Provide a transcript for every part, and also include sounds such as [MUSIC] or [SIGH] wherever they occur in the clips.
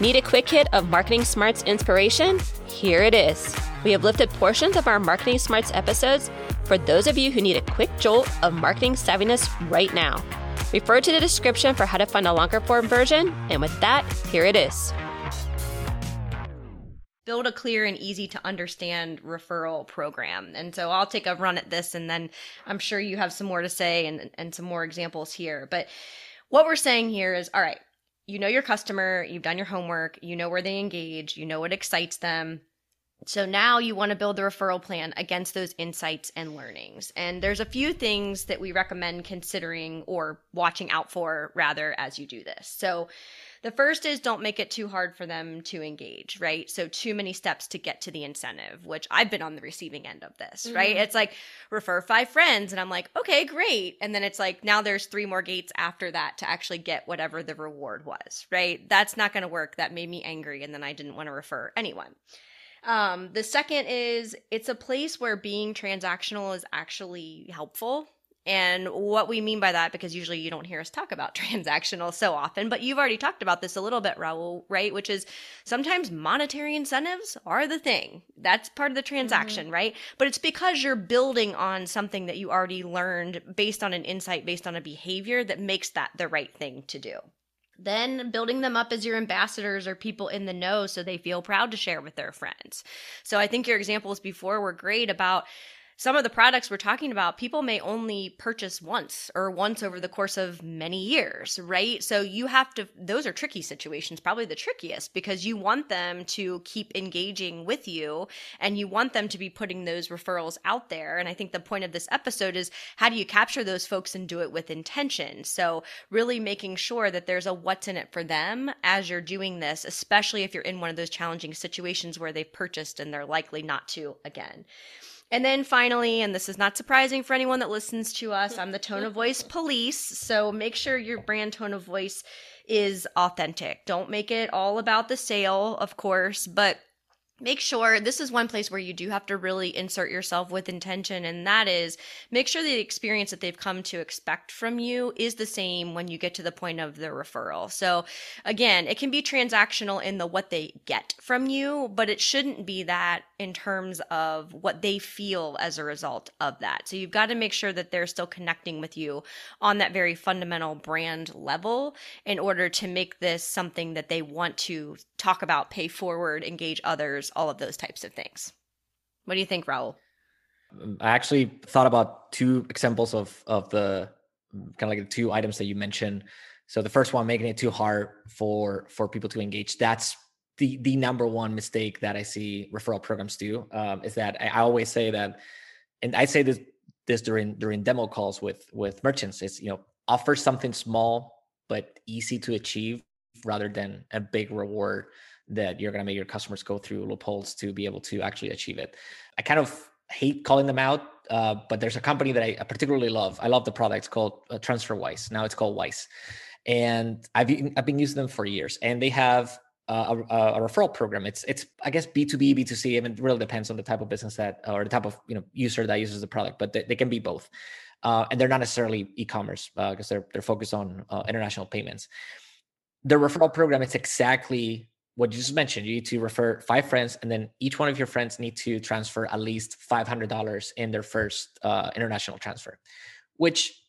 Need a quick hit of Marketing Smarts inspiration? Here it is. We have lifted portions of our Marketing Smarts episodes for those of you who need a quick jolt of marketing savviness right now. Refer to the description for how to find a longer form version, and with that, here it is. Build a clear and easy to understand referral program. And so I'll take a run at this and then I'm sure you have some more to say and, and some more examples here. But what we're saying here is all right, you know your customer, you've done your homework, you know where they engage, you know what excites them. So now you want to build the referral plan against those insights and learnings. And there's a few things that we recommend considering or watching out for rather as you do this. So the first is don't make it too hard for them to engage, right? So too many steps to get to the incentive, which I've been on the receiving end of this, mm-hmm. right? It's like refer five friends and I'm like, "Okay, great." And then it's like now there's three more gates after that to actually get whatever the reward was, right? That's not going to work. That made me angry and then I didn't want to refer anyone. Um, the second is it's a place where being transactional is actually helpful and what we mean by that, because usually you don't hear us talk about [LAUGHS] transactional so often, but you've already talked about this a little bit, Raul, right? Which is sometimes monetary incentives are the thing. That's part of the transaction, mm-hmm. right? But it's because you're building on something that you already learned based on an insight, based on a behavior that makes that the right thing to do then building them up as your ambassadors or people in the know so they feel proud to share with their friends. So I think your examples before were great about some of the products we're talking about, people may only purchase once or once over the course of many years, right? So you have to, those are tricky situations, probably the trickiest because you want them to keep engaging with you and you want them to be putting those referrals out there. And I think the point of this episode is how do you capture those folks and do it with intention? So really making sure that there's a what's in it for them as you're doing this, especially if you're in one of those challenging situations where they've purchased and they're likely not to again. And then finally, and this is not surprising for anyone that listens to us, I'm the tone of voice police. So make sure your brand tone of voice is authentic. Don't make it all about the sale, of course, but make sure this is one place where you do have to really insert yourself with intention and that is make sure the experience that they've come to expect from you is the same when you get to the point of the referral so again it can be transactional in the what they get from you but it shouldn't be that in terms of what they feel as a result of that so you've got to make sure that they're still connecting with you on that very fundamental brand level in order to make this something that they want to talk about pay forward engage others all of those types of things. What do you think, Raul? I actually thought about two examples of of the kind of like the two items that you mentioned. So the first one, making it too hard for for people to engage. That's the the number one mistake that I see referral programs do. Um, is that I, I always say that, and I say this this during during demo calls with with merchants. Is you know offer something small but easy to achieve rather than a big reward that you're going to make your customers go through loopholes to be able to actually achieve it. I kind of hate calling them out, uh, but there's a company that I particularly love. I love the product. It's called uh, TransferWise. Now it's called Wise, and I've I've been using them for years. And they have a, a, referral program. It's it's I guess B two B, B two C. It really depends on the type of business that or the type of you know user that uses the product, but they, they can be both. Uh, and they're not necessarily e-commerce because uh, they're they're focused on uh, international payments. The referral program is exactly what you just mentioned you need to refer five friends and then each one of your friends need to transfer at least $500 in their first uh, international transfer which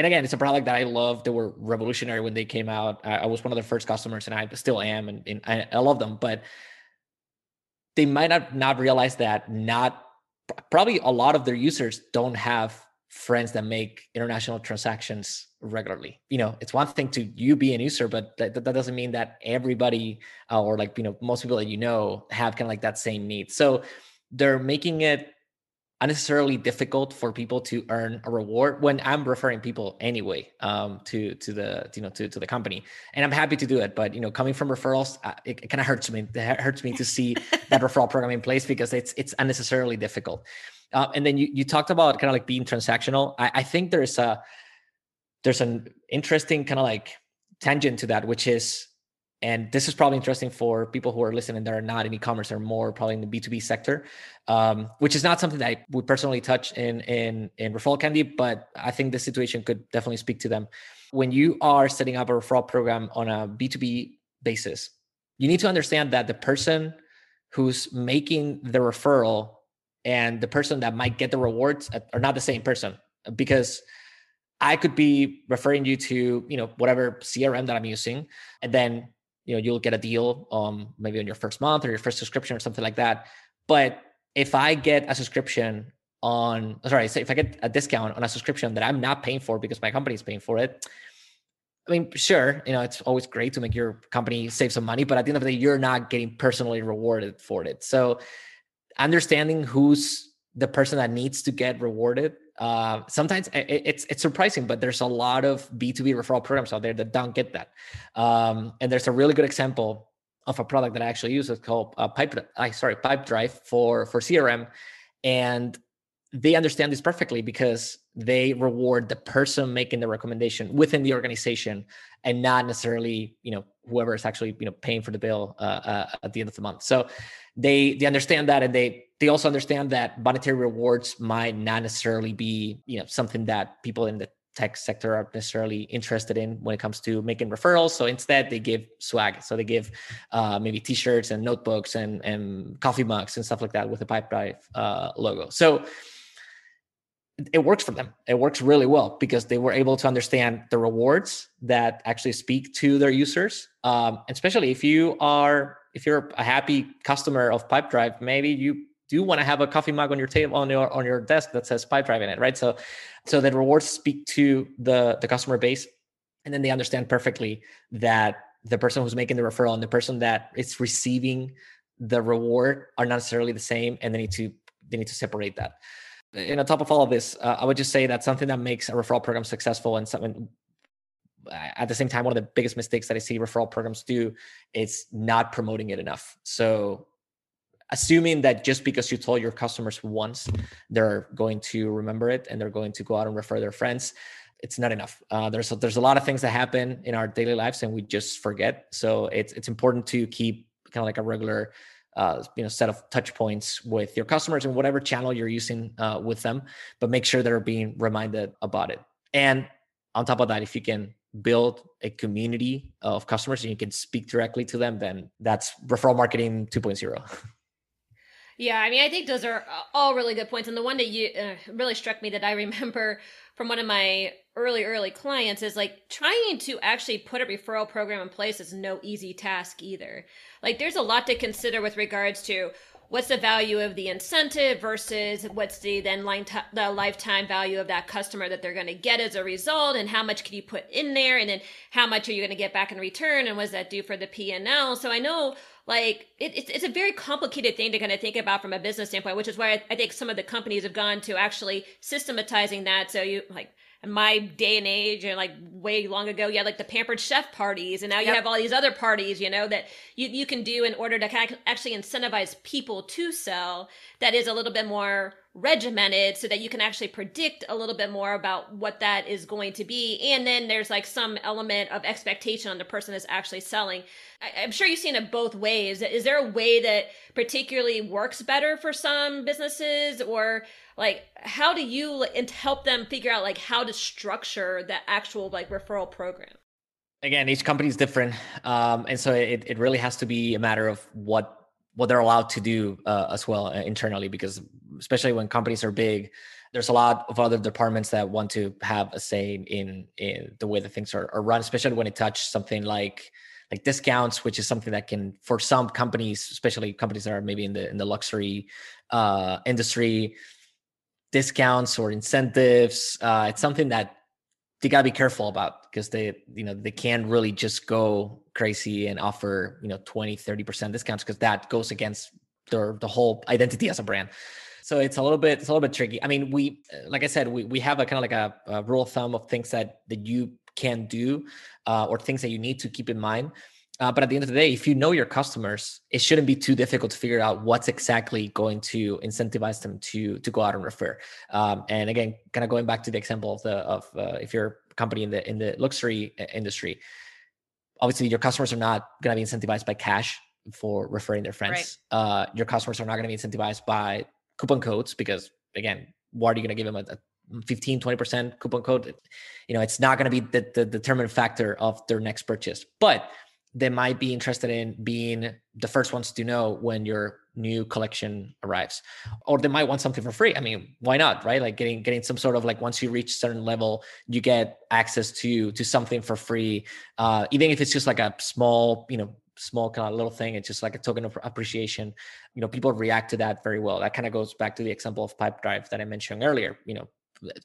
and again it's a product that i love they were revolutionary when they came out. I, I was one of the first customers and i still am and, and I, I love them. But they might not not realize that not probably a lot of their users don't have friends that make international transactions regularly. You know it's one thing to you be an user but that, that doesn't mean that everybody uh, or like you know most people that you know have kind of like that same need. So they're making it unnecessarily difficult for people to earn a reward when i'm referring people anyway um, to to the you know to, to the company. And i'm happy to do it but you know coming from referrals uh, it, it kind of hurts me. It hurts me to see [LAUGHS] that referral program in place because it's it's unnecessarily difficult. Uh, and then you, you talked about kind of like being transactional. I, I think there's a there's an interesting kind of like tangent to that, which is, and this is probably interesting for people who are listening that are not in e-commerce, or more probably in the B2B sector, um, which is not something that I would personally touch in in in ReferralCandy, but I think this situation could definitely speak to them. When you are setting up a referral program on a B2B basis, you need to understand that the person who's making the referral and the person that might get the rewards are not the same person because I could be referring you to, you know, whatever CRM that I'm using, and then you know you'll get a deal um maybe on your first month or your first subscription or something like that. But if I get a subscription on sorry, so if I get a discount on a subscription that I'm not paying for because my company is paying for it, I mean, sure, you know, it's always great to make your company save some money, but at the end of the day, you're not getting personally rewarded for it. So understanding who's the person that needs to get rewarded uh, sometimes it, it's it's surprising, but there's a lot of B2B referral programs out there that don't get that. Um, and there's a really good example of a product that I actually use. It's called uh, Pipe. I sorry, Pipedrive for for CRM, and they understand this perfectly because they reward the person making the recommendation within the organization and not necessarily you know whoever is actually you know paying for the bill uh, uh, at the end of the month so they they understand that and they they also understand that monetary rewards might not necessarily be you know something that people in the tech sector are necessarily interested in when it comes to making referrals. So instead, they give swag. So they give uh, maybe T-shirts and notebooks and and coffee mugs and stuff like that with the Pipedrive uh, logo. So it works for them. It works really well because they were able to understand the rewards that actually speak to their users. Um, especially if you are if you're a happy customer of Pipedrive, maybe you do want to have a coffee mug on your table on your on your desk that says Pipedrive in it, right? So so the rewards speak to the the customer base, and then they understand perfectly that the person who's making the referral and the person that is receiving the reward are not necessarily the same, and they need to they need to separate that and on top of all of this, uh, I would just say that something that makes a referral program successful and something at the same time, one of the biggest mistakes that I see referral programs do is not promoting it enough. So assuming that just because you told your customers once, they're going to remember it and they're going to go out and refer their friends, it's not enough. Uh, there's a, there's a lot of things that happen in our daily lives and we just forget. So it's it's important to keep kind of like a regular uh, you know set of touch points with your customers and whatever channel you're using uh, with them but make sure they're being reminded about it and on top of that if you can build a community of customers and you can speak directly to them then that's referral marketing 2.0 Yeah, I mean, I think those are all really good points. And the one that you uh, really struck me that I [LAUGHS] remember from one of my early, early clients is like trying to actually put a referral program in place is no easy task either. Like, there's a lot to consider with regards to what's the value of the incentive versus what's the then line t- the lifetime value of that customer that they're going to get as a result and how much can you put in there and then how much are you going to get back in return and what does that do for the p&l so i know like it, it's, it's a very complicated thing to kind of think about from a business standpoint which is why I, I think some of the companies have gone to actually systematizing that so you like my day and age and like way long ago you had like the pampered chef parties and now you yep. have all these other parties you know that you, you can do in order to actually incentivize people to sell that is a little bit more regimented so that you can actually predict a little bit more about what that is going to be. And then there's like some element of expectation on the person that's actually selling. I, i'm sure you've seen it both ways. Is there a way that particularly works better for some businesses? Or like how do you help them figure out like how to structure the actual like referral program? Again each company is different um, and so it, it really has to be a matter of what what they're allowed to do uh, as well uh, internally because especially when companies are big there's a lot of other departments that want to have a say in in the way that things are, are run especially when it touches something like like discounts which is something that can for some companies especially companies that are maybe in the in the luxury uh, industry discounts or incentives. Uh, it's something that they gotta be careful about because they, you know, they can't really just go crazy and offer, you know, 20, 30% discounts because that goes against their the whole identity as a brand. So it's a little bit, it's a little bit tricky. I mean, we, like I said, we, we have a kind of like a, a rule of thumb of things that, that you can do uh, or things that you need to keep in mind. Uh, but at the end of the day, if you know your customers, it shouldn't be too difficult to figure out what's exactly going to incentivize them to to go out and refer. Um, and again, kind of going back to the example of the of uh, if you're a company in the in the luxury uh, industry, obviously your customers are not going to be incentivized by cash for referring their friends. Right. Uh, your customers are not going to be incentivized by coupon codes because again, why are you going to give them a, a 15 20% coupon code you know it's not going to be the, the determinant factor of their next purchase but they might be interested in being the first ones to know when your new collection arrives. Or they might want something for free. I mean why not right? Like getting getting some sort of like once you reach certain level you get access to to something for free. Uh even if it's just like a small you know small kind of little thing it's just like a token of appreciation you know people react to that very well. That kind of goes back to the example of Pipedrive that i mentioned earlier. You know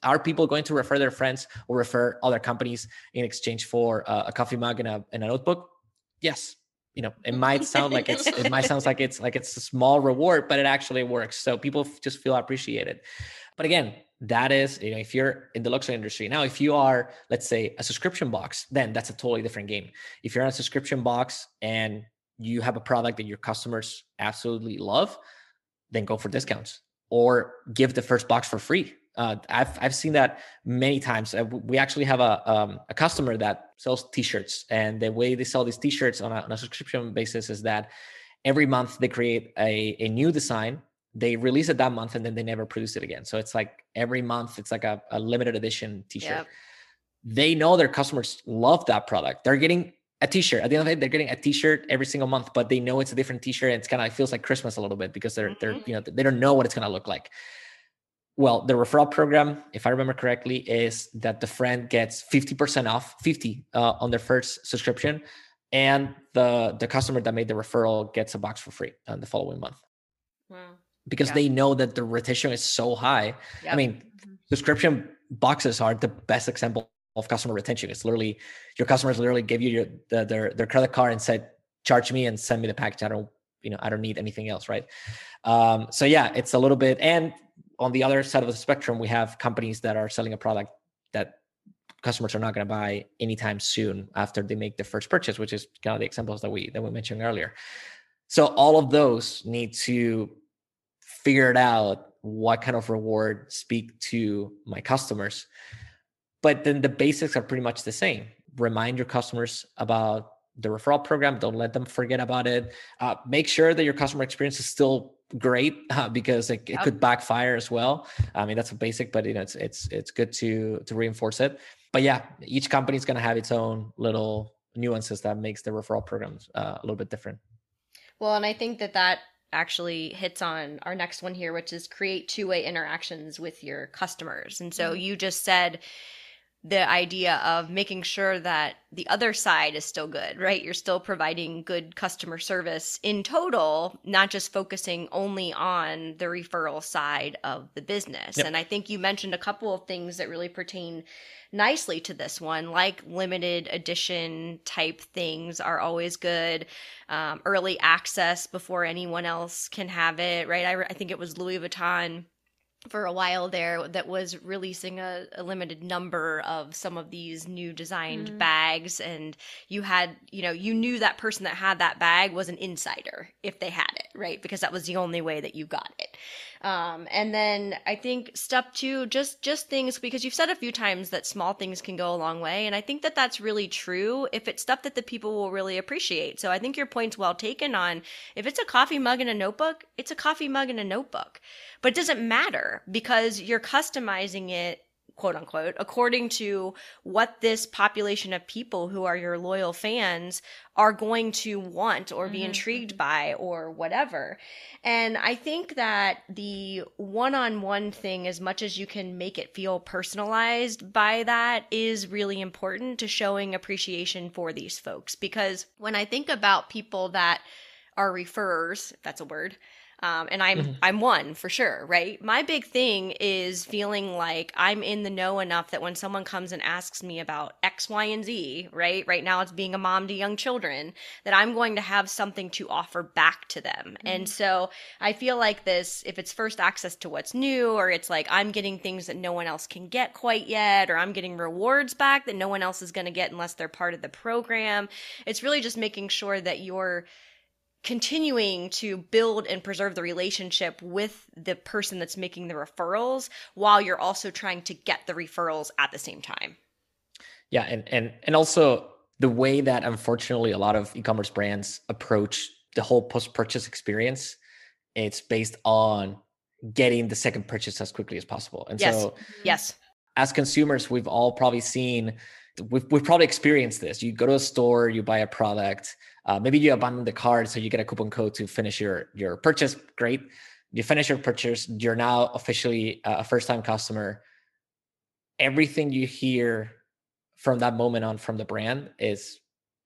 are people going to refer their friends or refer other companies in exchange for uh, a coffee mug and a, and a notebook? Yes you know it [LAUGHS] might sound like it's it might sound like it's like it's a small reward but it actually works. So people just feel appreciated. But again that is you know if you're in the luxury industry now if you are let's say a subscription box then that's a totally different game. If you're on a subscription box and you have a product that your customers absolutely love then go for discounts or give the first box for free uh, I've I've seen that many times. Uh, we actually have a um, a customer that sells T-shirts, and the way they sell these T-shirts on a, on a subscription basis is that every month they create a, a new design, they release it that month, and then they never produce it again. So it's like every month it's like a, a limited edition T-shirt. Yep. They know their customers love that product. They're getting a t-shirt at the end of the day they're getting a t-shirt every single month but they know it's a different t-shirt and it's kind of feels like christmas a little bit because they're mm-hmm. they're you know they don't know what it's going to look like well, the referral program, if I remember correctly, is that the friend gets 50% off, 50 uh, on their first subscription, and the the customer that made the referral gets a box for free on the following month. Wow. Because yeah. they know that the retention is so high. Yep. I mean, mm-hmm. subscription boxes are the best example of customer retention. It's literally your customers literally give you your the, their their credit card and said, charge me and send me the package. I don't you know I don't need anything else, right? Um, so yeah, it's a little bit and on the other side of the spectrum, we have companies that are selling a product that customers are not going to buy anytime soon after they make their first purchase, which is kind of the examples that we that we mentioned earlier. So all of those need to figure it out what kind of reward speak to my customers. But then the basics are pretty much the same. Remind your customers about the referral program. Don't let them forget about it. Uh, make sure that your customer experience is still great uh, because it, it, could backfire as well. I mean, that's a basic, but you know, it's it's it's good to to reinforce it. But yeah, each company is going to have its own little nuances that makes the referral programs uh, a little bit different. Well, and I think that that actually hits on our next one here, which is create two way interactions with your customers. And so mm-hmm. you just said the idea of making sure that the other side is still good, right? You're still providing good customer service in total, not just focusing only on the referral side of the business. Yep. And I think you mentioned a couple of things that really pertain nicely to this one, like limited edition type things are always good. Um, early access before anyone else can have it, right? I, I think it was Louis Vuitton for a while there that was releasing a, a, limited number of some of these new designed mm-hmm. bags. And you had you know you knew that person that had that bag was an insider if they had it right? Because that was the only way that you got it um, and then i think step two just just things because you've said a few times that small things can go a long way and i think that that's really true if it's stuff that the people will really appreciate. So i think your point's well taken on if it's a coffee mug and a notebook it's a coffee mug and a notebook. But it doesn't matter because you're customizing it quote unquote, according to what this population of people who are your loyal fans are going to want or be mm-hmm. intrigued mm-hmm. by or whatever. And I think that the one on one thing, as much as you can make it feel personalized by that, is really important to showing appreciation for these folks. Because when I think about people that are referrers, if that's a word, um, and I'm mm-hmm. I'm one for sure, right? My big thing is feeling like I'm in the know enough that when someone comes and asks me about X, Y, and Z, right? Right now it's being a mom to young children, that I'm going to have something to offer back to them. Mm-hmm. And so I feel like this, if it's first access to what's new, or it's like I'm getting things that no one else can get quite yet, or I'm getting rewards back that no one else is going to get unless they're part of the program. It's really just making sure that you're continuing to build and preserve the relationship with the person that's making the referrals while you're also trying to get the referrals at the same time. Yeah, and and and also the way that unfortunately a lot of e-commerce brands approach the whole post-purchase experience, it's based on getting the second purchase as quickly as possible. And yes. so mm-hmm. yes. As consumers, we've all probably seen we've, we've probably experienced this. You go to a store, you buy a product, uh, maybe you abandon the card so you get a coupon code to finish your your purchase. Great, you finish your purchase. You're now officially a first time customer. Everything you hear from that moment on from the brand is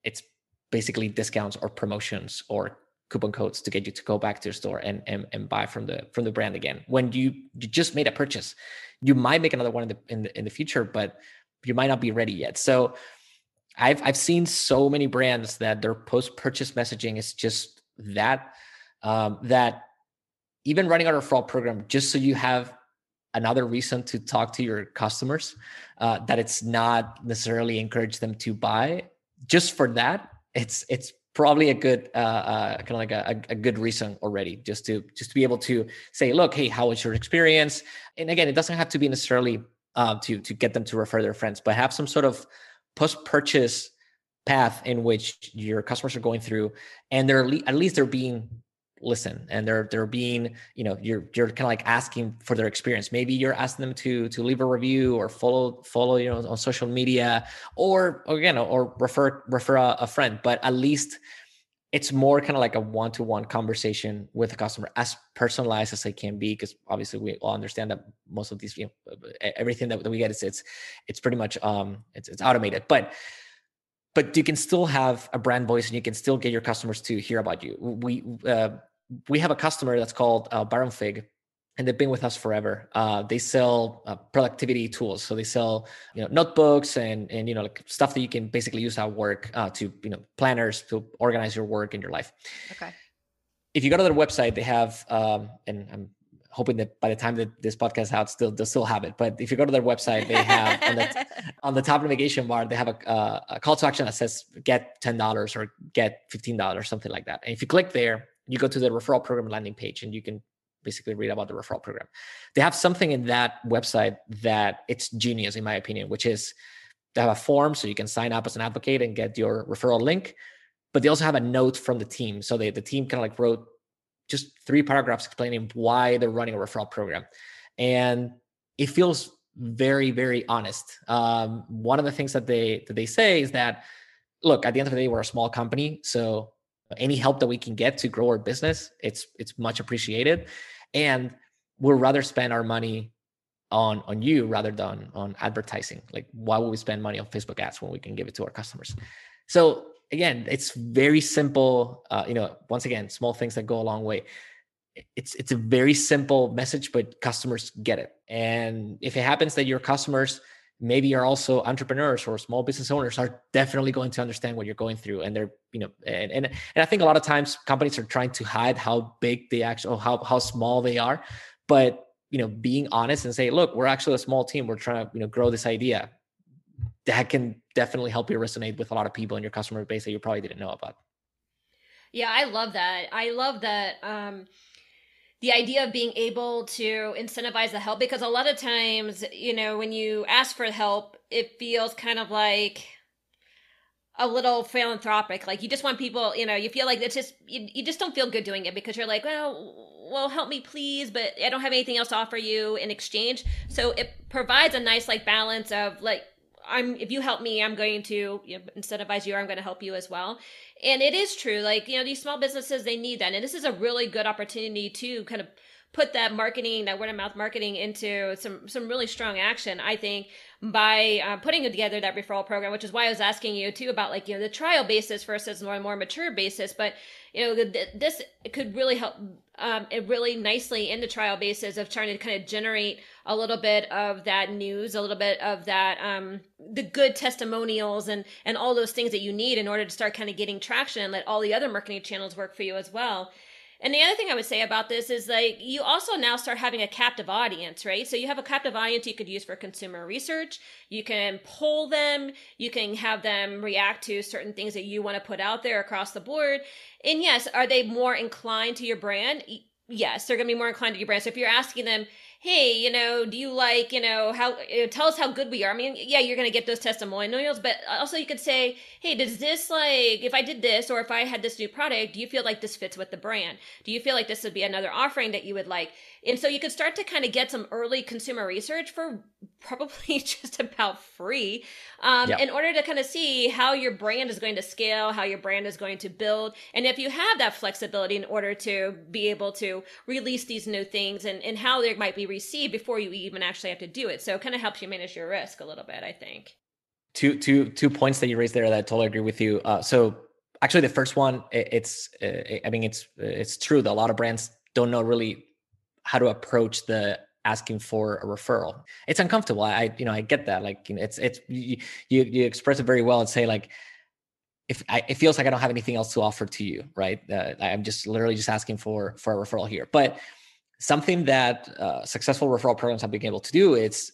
it's basically discounts or promotions or coupon codes to get you to go back to your store and, and and buy from the from the brand again when you you just made a purchase you might make another one in the in the, in the future but you might not be ready yet so i've i've seen so many brands that their post purchase messaging is just that um, that even running a referral program just so you have another reason to talk to your customers uh, that it's not necessarily encourage them to buy just for that it's it's probably a good uh, uh, kind of like a, a good reason already just to just to be able to say look hey how was your experience? And again it doesn't have to be necessarily uh, to to get them to refer their friends but have some sort of post purchase path in which your customers are going through and they're at least they're being listen and they're they're being you know you're you're kind of like asking for their experience. Maybe you're asking them to to leave a review or follow follow you know on social media or, or know or refer refer a, a friend but at least it's more kind of like a one-to-one conversation with a customer as personalized as it can be because obviously we all understand that most of these you know, everything that, that we get is it's it's pretty much um it's, it's automated. But but you can still have a brand voice and you can still get your customers to hear about you. We uh, we have a customer that's called uh, Baron Fig, and they've been with us forever. Uh, they sell uh, productivity tools, so they sell you know notebooks and and you know like stuff that you can basically use at work uh, to you know planners to organize your work and your life. Okay. If you go to their website, they have um, and I'm hoping that by the time that this podcast out, still they'll still have it. But if you go to their website, they have on the, [LAUGHS] on the top navigation bar, they have a, uh, a call to action that says get ten dollars or get fifteen dollars, something like that. And if you click there, you go to the referral program landing page and you can basically read about the referral program. They have something in that website that it's genius in my opinion, which is they have a form so you can sign up as an advocate and get your referral link. But they also have a note from the team. So they, the team kind of like wrote just three paragraphs explaining why they're running a referral program. And it feels very, very honest. Um, one of the things that they that they say is that, look, at the end of the day, we're a small company. So any help that we can get to grow our business it's it's much appreciated. And we'll rather spend our money on on you rather than on advertising. Like why would we spend money on facebook ads when we can give it to our customers? So again it's very simple uh, you know once again small things that go a long way. It's it's a very simple message but customers get it. And if it happens that your customers maybe you're also entrepreneurs or small business owners are definitely going to understand what you're going through and they're you know and and, and i think a lot of times companies are trying to hide how big they actually how, how small they are. But you know being honest and say look we're actually a small team. We're trying to you know grow this idea. That can definitely help you resonate with a lot of people in your customer base that you probably didn't know about. Yeah i love that. I love that um the idea of being able to incentivize the help because a lot of times you know when you ask for help it feels kind of like a little philanthropic. Like you just want people you know you feel like it's just you, you just don't feel good doing it because you're like well well help me please but i don't have anything else to offer you in exchange. So it provides a nice like balance of like i'm if you help me i'm going to you know, incentivize you Or i'm going to help you as well. And it is true like you know these small businesses they need that. And this is a really good opportunity to kind of put that marketing that word of mouth marketing into some some really strong action i think by uh, putting together that referral program which is why i was asking you too about like you know the trial basis versus more more mature basis. But you know this could really help um, really nicely in the trial basis of trying to kind of generate a little bit of that news, a little bit of that, um, the good testimonials and, and all those things that you need in order to start kind of getting traction and let all the other marketing channels work for you as well. And the other thing I would say about this is like you also now start having a captive audience, right? So you have a captive audience you could use for consumer research. You can poll them. You can have them react to certain things that you want to put out there across the board. And yes, are they more inclined to your brand? Yes, they're going to be more inclined to your brand. So if you're asking them, hey, you know, do you like, you know, how, tell us how good we are. I mean, yeah, you're going to get those testimonials, but also you could say, hey, does this like, if I did this or if I had this new product, do you feel like this fits with the brand? Do you feel like this would be another offering that you would like? And so you could start to kind of get some early consumer research for probably [LAUGHS] just about free um, yep. in order to kind of see how your brand is going to scale, how your brand is going to build. And if you have that flexibility in order to be able to release these new things and, and how they might be received before you even actually have to do it. So it kind of helps you manage your risk a little bit, I think. Two, two, two points that you raised there that I totally agree with you. Uh, so actually the first one, it's, uh, I mean, it's, it's true that a lot of brands don't know really how to approach the asking for a referral. It's uncomfortable. I, you know, I get that. Like, you know, it's, it's, you, you, you express it very well and say like, if I, it feels like I don't have anything else to offer to you, right? Uh, I'm just literally just asking for, for a referral here. But something that uh, successful referral programs have been able to do is,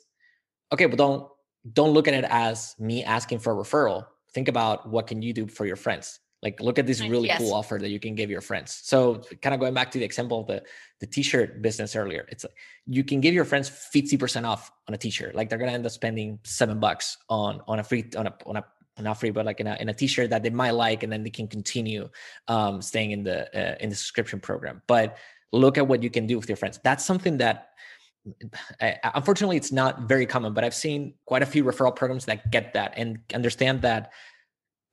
okay, but don't, don't look at it as me asking for a referral. Think about what can you do for your friends like look at this really yes. cool offer that you can give your friends. So kind of going back to the example of the the t-shirt business earlier it's like you can give your friends 50% off on a t-shirt. Like they're gonna end up spending seven bucks on on a free on a on a not free but like in a, in a t-shirt that they might like and then they can continue um, staying in the uh, in the subscription program. But look at what you can do with your friends. That's something that I, unfortunately it's not very common but i've seen quite a few referral programs that get that and understand that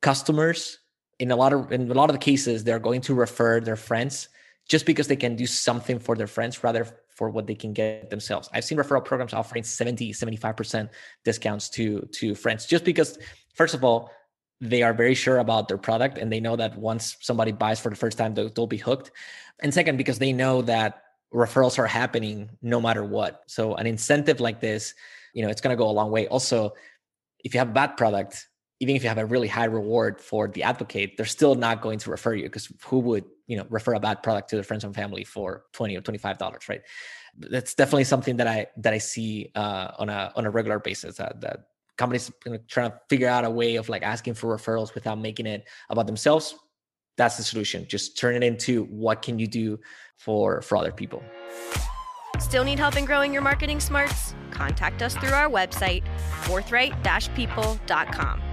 customers in a lot of in a lot of the cases they're going to refer their friends just because they can do something for their friends rather for what they can get themselves. I've seen referral programs offering 70 75% discounts to to friends just because first of all they are very sure about their product and they know that once somebody buys for the first time they'll, they'll be hooked. And second because they know that referrals are happening no matter what. So an incentive like this you know it's going to go a long way. Also if you have a bad product even if you have a really high reward for the advocate, they're still not going to refer you because who would, you know, refer a bad product to their friends and family for 20 or $25, right? That's definitely something that I that I see uh, on a on a regular basis that, that companies you know, trying to figure out a way of like asking for referrals without making it about themselves. That's the solution. Just turn it into what can you do for for other people. Still need help in growing your marketing smarts? Contact us through our website, forthright-people.com.